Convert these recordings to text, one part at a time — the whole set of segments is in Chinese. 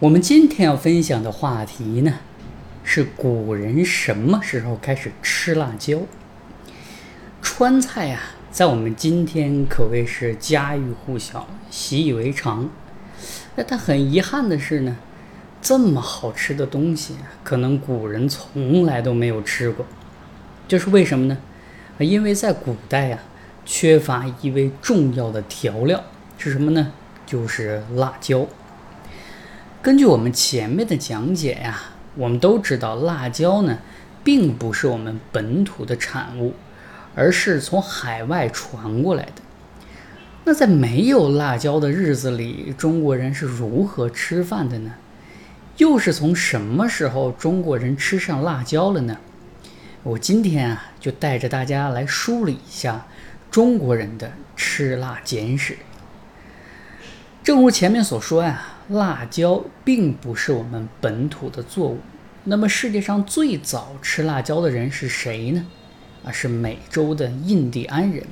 我们今天要分享的话题呢，是古人什么时候开始吃辣椒？川菜呀，在我们今天可谓是家喻户晓、习以为常。那但很遗憾的是呢，这么好吃的东西，可能古人从来都没有吃过。这是为什么呢？因为在古代呀，缺乏一味重要的调料，是什么呢？就是辣椒。根据我们前面的讲解呀，我们都知道辣椒呢，并不是我们本土的产物，而是从海外传过来的。那在没有辣椒的日子里，中国人是如何吃饭的呢？又是从什么时候中国人吃上辣椒了呢？我今天啊，就带着大家来梳理一下中国人的吃辣简史。正如前面所说呀。辣椒并不是我们本土的作物，那么世界上最早吃辣椒的人是谁呢？啊，是美洲的印第安人。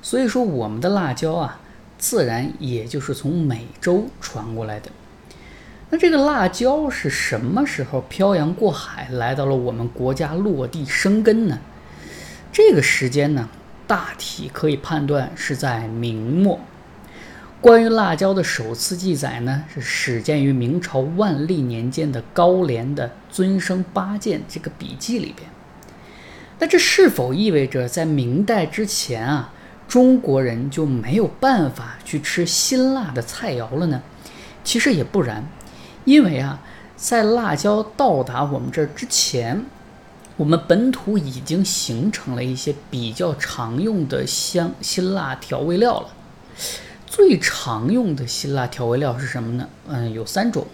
所以说，我们的辣椒啊，自然也就是从美洲传过来的。那这个辣椒是什么时候漂洋过海来到了我们国家落地生根呢？这个时间呢，大体可以判断是在明末。关于辣椒的首次记载呢，是始建于明朝万历年间的高廉的《尊生八件》这个笔记里边。那这是否意味着在明代之前啊，中国人就没有办法去吃辛辣的菜肴了呢？其实也不然，因为啊，在辣椒到达我们这儿之前，我们本土已经形成了一些比较常用的香辛辣调味料了。最常用的辛辣调味料是什么呢？嗯，有三种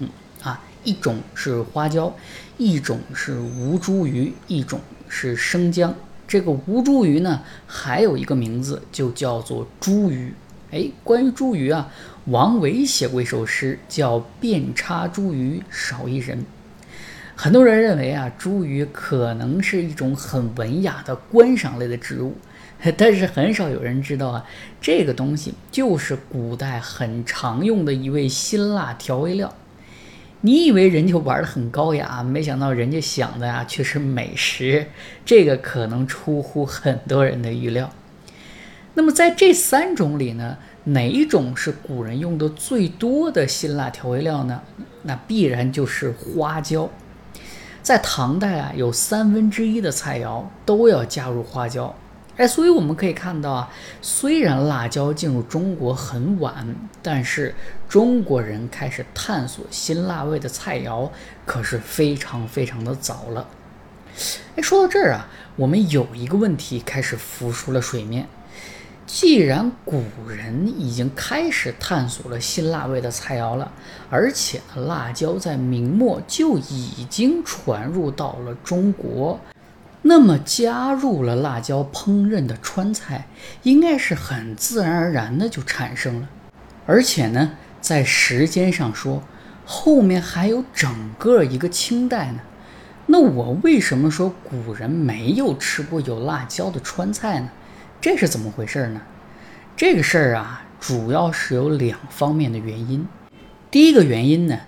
啊，一种是花椒，一种是吴茱萸，一种是生姜。这个吴茱萸呢，还有一个名字就叫做茱萸。哎，关于茱萸啊，王维写过一首诗，叫《遍插茱萸少一人》。很多人认为啊，茱萸可能是一种很文雅的观赏类的植物。但是很少有人知道啊，这个东西就是古代很常用的一味辛辣调味料。你以为人家玩的很高雅，没想到人家想的呀却是美食，这个可能出乎很多人的预料。那么在这三种里呢，哪一种是古人用的最多的辛辣调味料呢？那必然就是花椒。在唐代啊，有三分之一的菜肴都要加入花椒。哎，所以我们可以看到啊，虽然辣椒进入中国很晚，但是中国人开始探索辛辣味的菜肴可是非常非常的早了。哎，说到这儿啊，我们有一个问题开始浮出了水面：既然古人已经开始探索了辛辣味的菜肴了，而且，辣椒在明末就已经传入到了中国。那么加入了辣椒烹饪的川菜，应该是很自然而然的就产生了。而且呢，在时间上说，后面还有整个一个清代呢。那我为什么说古人没有吃过有辣椒的川菜呢？这是怎么回事呢？这个事儿啊，主要是有两方面的原因。第一个原因呢，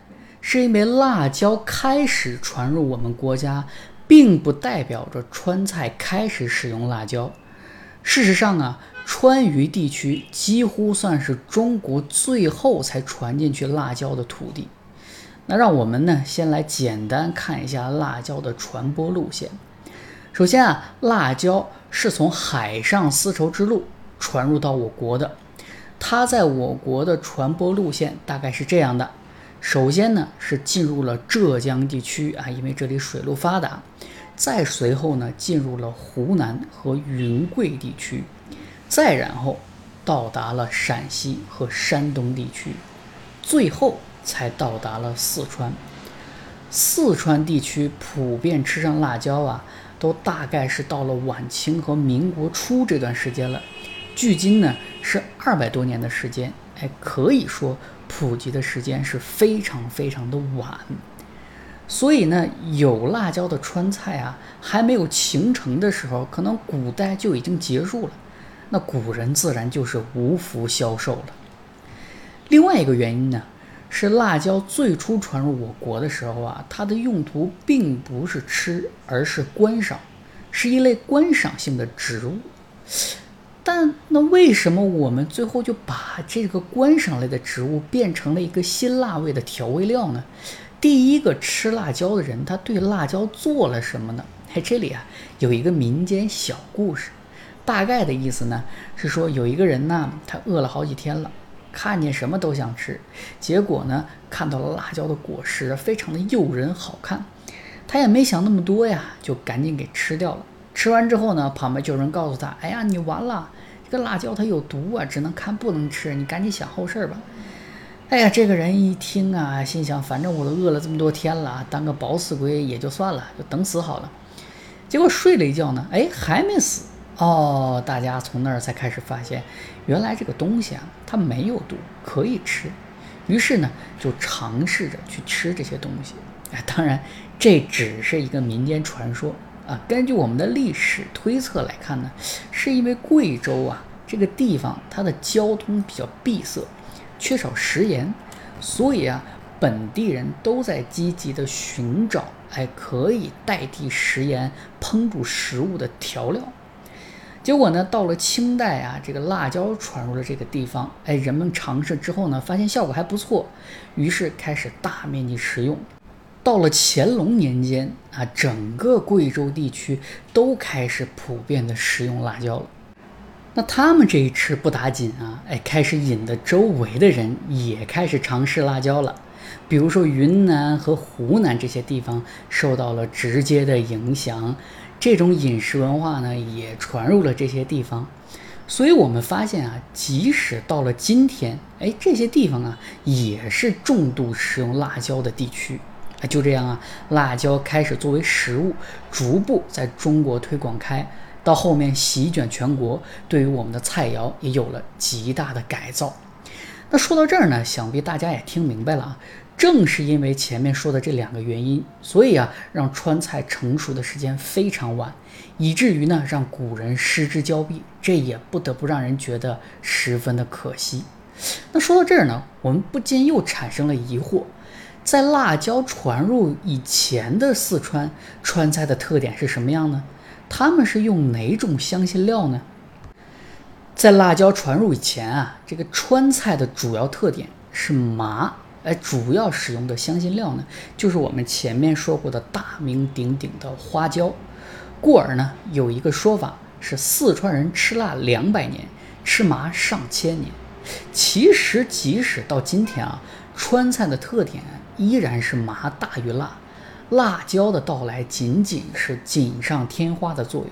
是因为辣椒开始传入我们国家。并不代表着川菜开始使用辣椒。事实上啊，川渝地区几乎算是中国最后才传进去辣椒的土地。那让我们呢，先来简单看一下辣椒的传播路线。首先啊，辣椒是从海上丝绸之路传入到我国的。它在我国的传播路线大概是这样的。首先呢，是进入了浙江地区啊，因为这里水路发达。再随后呢，进入了湖南和云贵地区，再然后到达了陕西和山东地区，最后才到达了四川。四川地区普遍吃上辣椒啊，都大概是到了晚清和民国初这段时间了。距今呢是二百多年的时间，哎，可以说普及的时间是非常非常的晚。所以呢，有辣椒的川菜啊，还没有形成的时候，可能古代就已经结束了。那古人自然就是无福消受了。另外一个原因呢，是辣椒最初传入我国的时候啊，它的用途并不是吃，而是观赏，是一类观赏性的植物。但那为什么我们最后就把这个观赏类的植物变成了一个辛辣味的调味料呢？第一个吃辣椒的人，他对辣椒做了什么呢？哎，这里啊有一个民间小故事，大概的意思呢是说，有一个人呢，他饿了好几天了，看见什么都想吃，结果呢看到了辣椒的果实，非常的诱人好看，他也没想那么多呀，就赶紧给吃掉了。吃完之后呢，旁边就有人告诉他：“哎呀，你完了，这个辣椒它有毒啊，只能看不能吃，你赶紧想后事儿吧。”哎呀，这个人一听啊，心想：反正我都饿了这么多天了，当个饱死鬼也就算了，就等死好了。结果睡了一觉呢，哎，还没死哦。大家从那儿才开始发现，原来这个东西啊，它没有毒，可以吃。于是呢，就尝试着去吃这些东西。哎，当然，这只是一个民间传说。啊，根据我们的历史推测来看呢，是因为贵州啊这个地方它的交通比较闭塞，缺少食盐，所以啊本地人都在积极的寻找哎可以代替食盐烹煮食物的调料。结果呢，到了清代啊，这个辣椒传入了这个地方，哎，人们尝试之后呢，发现效果还不错，于是开始大面积食用。到了乾隆年间啊，整个贵州地区都开始普遍的食用辣椒了。那他们这一吃不打紧啊，哎，开始引得周围的人也开始尝试辣椒了。比如说云南和湖南这些地方受到了直接的影响，这种饮食文化呢也传入了这些地方。所以我们发现啊，即使到了今天，哎，这些地方啊也是重度食用辣椒的地区。就这样啊，辣椒开始作为食物，逐步在中国推广开，到后面席卷全国，对于我们的菜肴也有了极大的改造。那说到这儿呢，想必大家也听明白了啊。正是因为前面说的这两个原因，所以啊，让川菜成熟的时间非常晚，以至于呢，让古人失之交臂，这也不得不让人觉得十分的可惜。那说到这儿呢，我们不禁又产生了疑惑。在辣椒传入以前的四川川菜的特点是什么样呢？他们是用哪种香辛料呢？在辣椒传入以前啊，这个川菜的主要特点是麻，哎，主要使用的香辛料呢，就是我们前面说过的大名鼎鼎的花椒。故而呢，有一个说法是四川人吃辣两百年，吃麻上千年。其实即使到今天啊，川菜的特点。依然是麻大于辣，辣椒的到来仅仅是锦上添花的作用，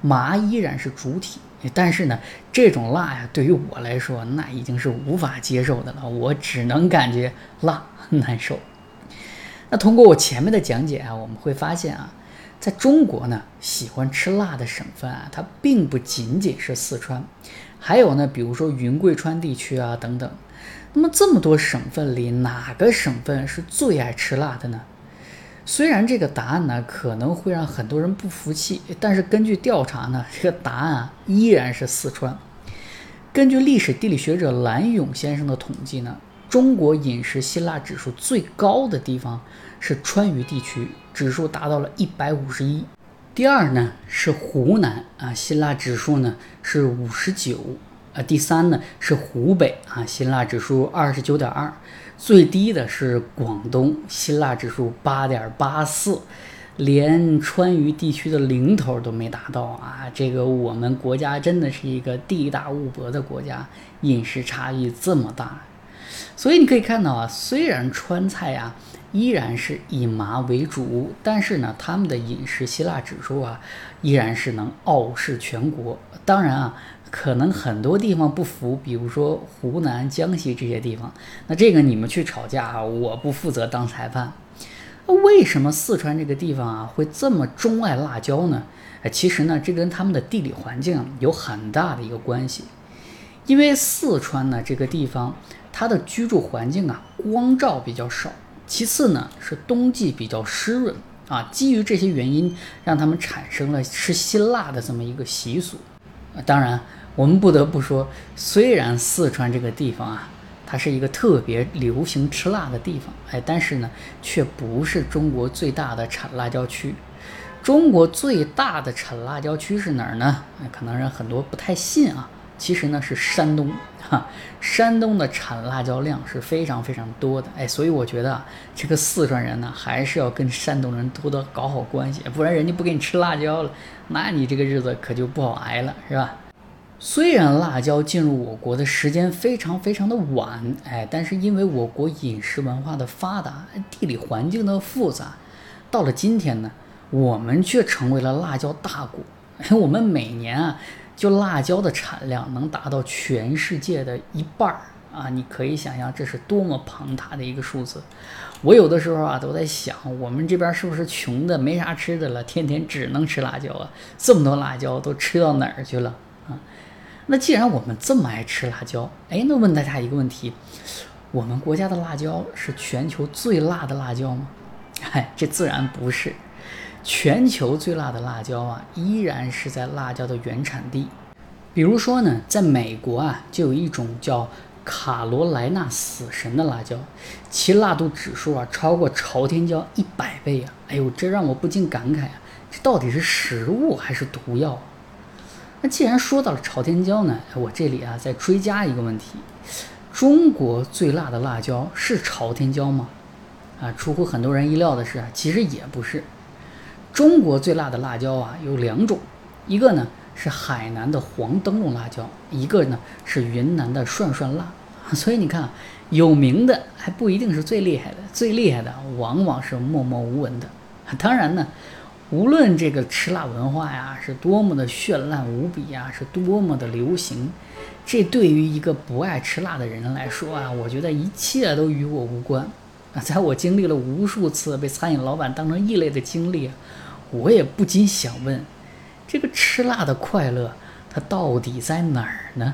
麻依然是主体。但是呢，这种辣呀，对于我来说，那已经是无法接受的了，我只能感觉辣难受。那通过我前面的讲解啊，我们会发现啊，在中国呢，喜欢吃辣的省份啊，它并不仅仅是四川，还有呢，比如说云贵川地区啊等等。那么这么多省份里，哪个省份是最爱吃辣的呢？虽然这个答案呢可能会让很多人不服气，但是根据调查呢，这个答案啊依然是四川。根据历史地理学者蓝勇先生的统计呢，中国饮食辛辣指数最高的地方是川渝地区，指数达到了一百五十一。第二呢是湖南啊，辛辣指数呢是五十九。啊，第三呢是湖北啊，辛辣指数二十九点二，最低的是广东，辛辣指数八点八四，连川渝地区的零头都没达到啊！这个我们国家真的是一个地大物博的国家，饮食差异这么大，所以你可以看到啊，虽然川菜呀依然是以麻为主，但是呢，他们的饮食辛辣指数啊依然是能傲视全国。当然啊。可能很多地方不服，比如说湖南、江西这些地方，那这个你们去吵架啊，我不负责当裁判。那为什么四川这个地方啊会这么钟爱辣椒呢？其实呢，这跟他们的地理环境有很大的一个关系。因为四川呢这个地方，它的居住环境啊光照比较少，其次呢是冬季比较湿润啊，基于这些原因，让他们产生了吃辛辣的这么一个习俗。当然。我们不得不说，虽然四川这个地方啊，它是一个特别流行吃辣的地方，哎，但是呢，却不是中国最大的产辣椒区。中国最大的产辣椒区是哪儿呢？可能人很多不太信啊。其实呢是山东，哈，山东的产辣椒量是非常非常多的，哎，所以我觉得这个四川人呢还是要跟山东人多多搞好关系，不然人家不给你吃辣椒了，那你这个日子可就不好挨了，是吧？虽然辣椒进入我国的时间非常非常的晚，哎，但是因为我国饮食文化的发达，地理环境的复杂，到了今天呢，我们却成为了辣椒大国，我们每年啊。就辣椒的产量能达到全世界的一半儿啊！你可以想象这是多么庞大的一个数字。我有的时候啊都在想，我们这边是不是穷的没啥吃的了，天天只能吃辣椒啊？这么多辣椒都吃到哪儿去了？那既然我们这么爱吃辣椒，哎，那问大家一个问题：我们国家的辣椒是全球最辣的辣椒吗？嗨，这自然不是。全球最辣的辣椒啊，依然是在辣椒的原产地。比如说呢，在美国啊，就有一种叫卡罗莱纳死神的辣椒，其辣度指数啊超过朝天椒一百倍啊！哎呦，这让我不禁感慨啊，这到底是食物还是毒药？那既然说到了朝天椒呢，我这里啊再追加一个问题：中国最辣的辣椒是朝天椒吗？啊，出乎很多人意料的是啊，其实也不是。中国最辣的辣椒啊有两种，一个呢是海南的黄灯笼辣椒，一个呢是云南的涮涮辣。所以你看，有名的还不一定是最厉害的，最厉害的往往是默默无闻的。当然呢，无论这个吃辣文化呀是多么的绚烂无比呀，是多么的流行，这对于一个不爱吃辣的人来说啊，我觉得一切都与我无关。啊，在我经历了无数次被餐饮老板当成异类的经历。我也不禁想问，这个吃辣的快乐，它到底在哪儿呢？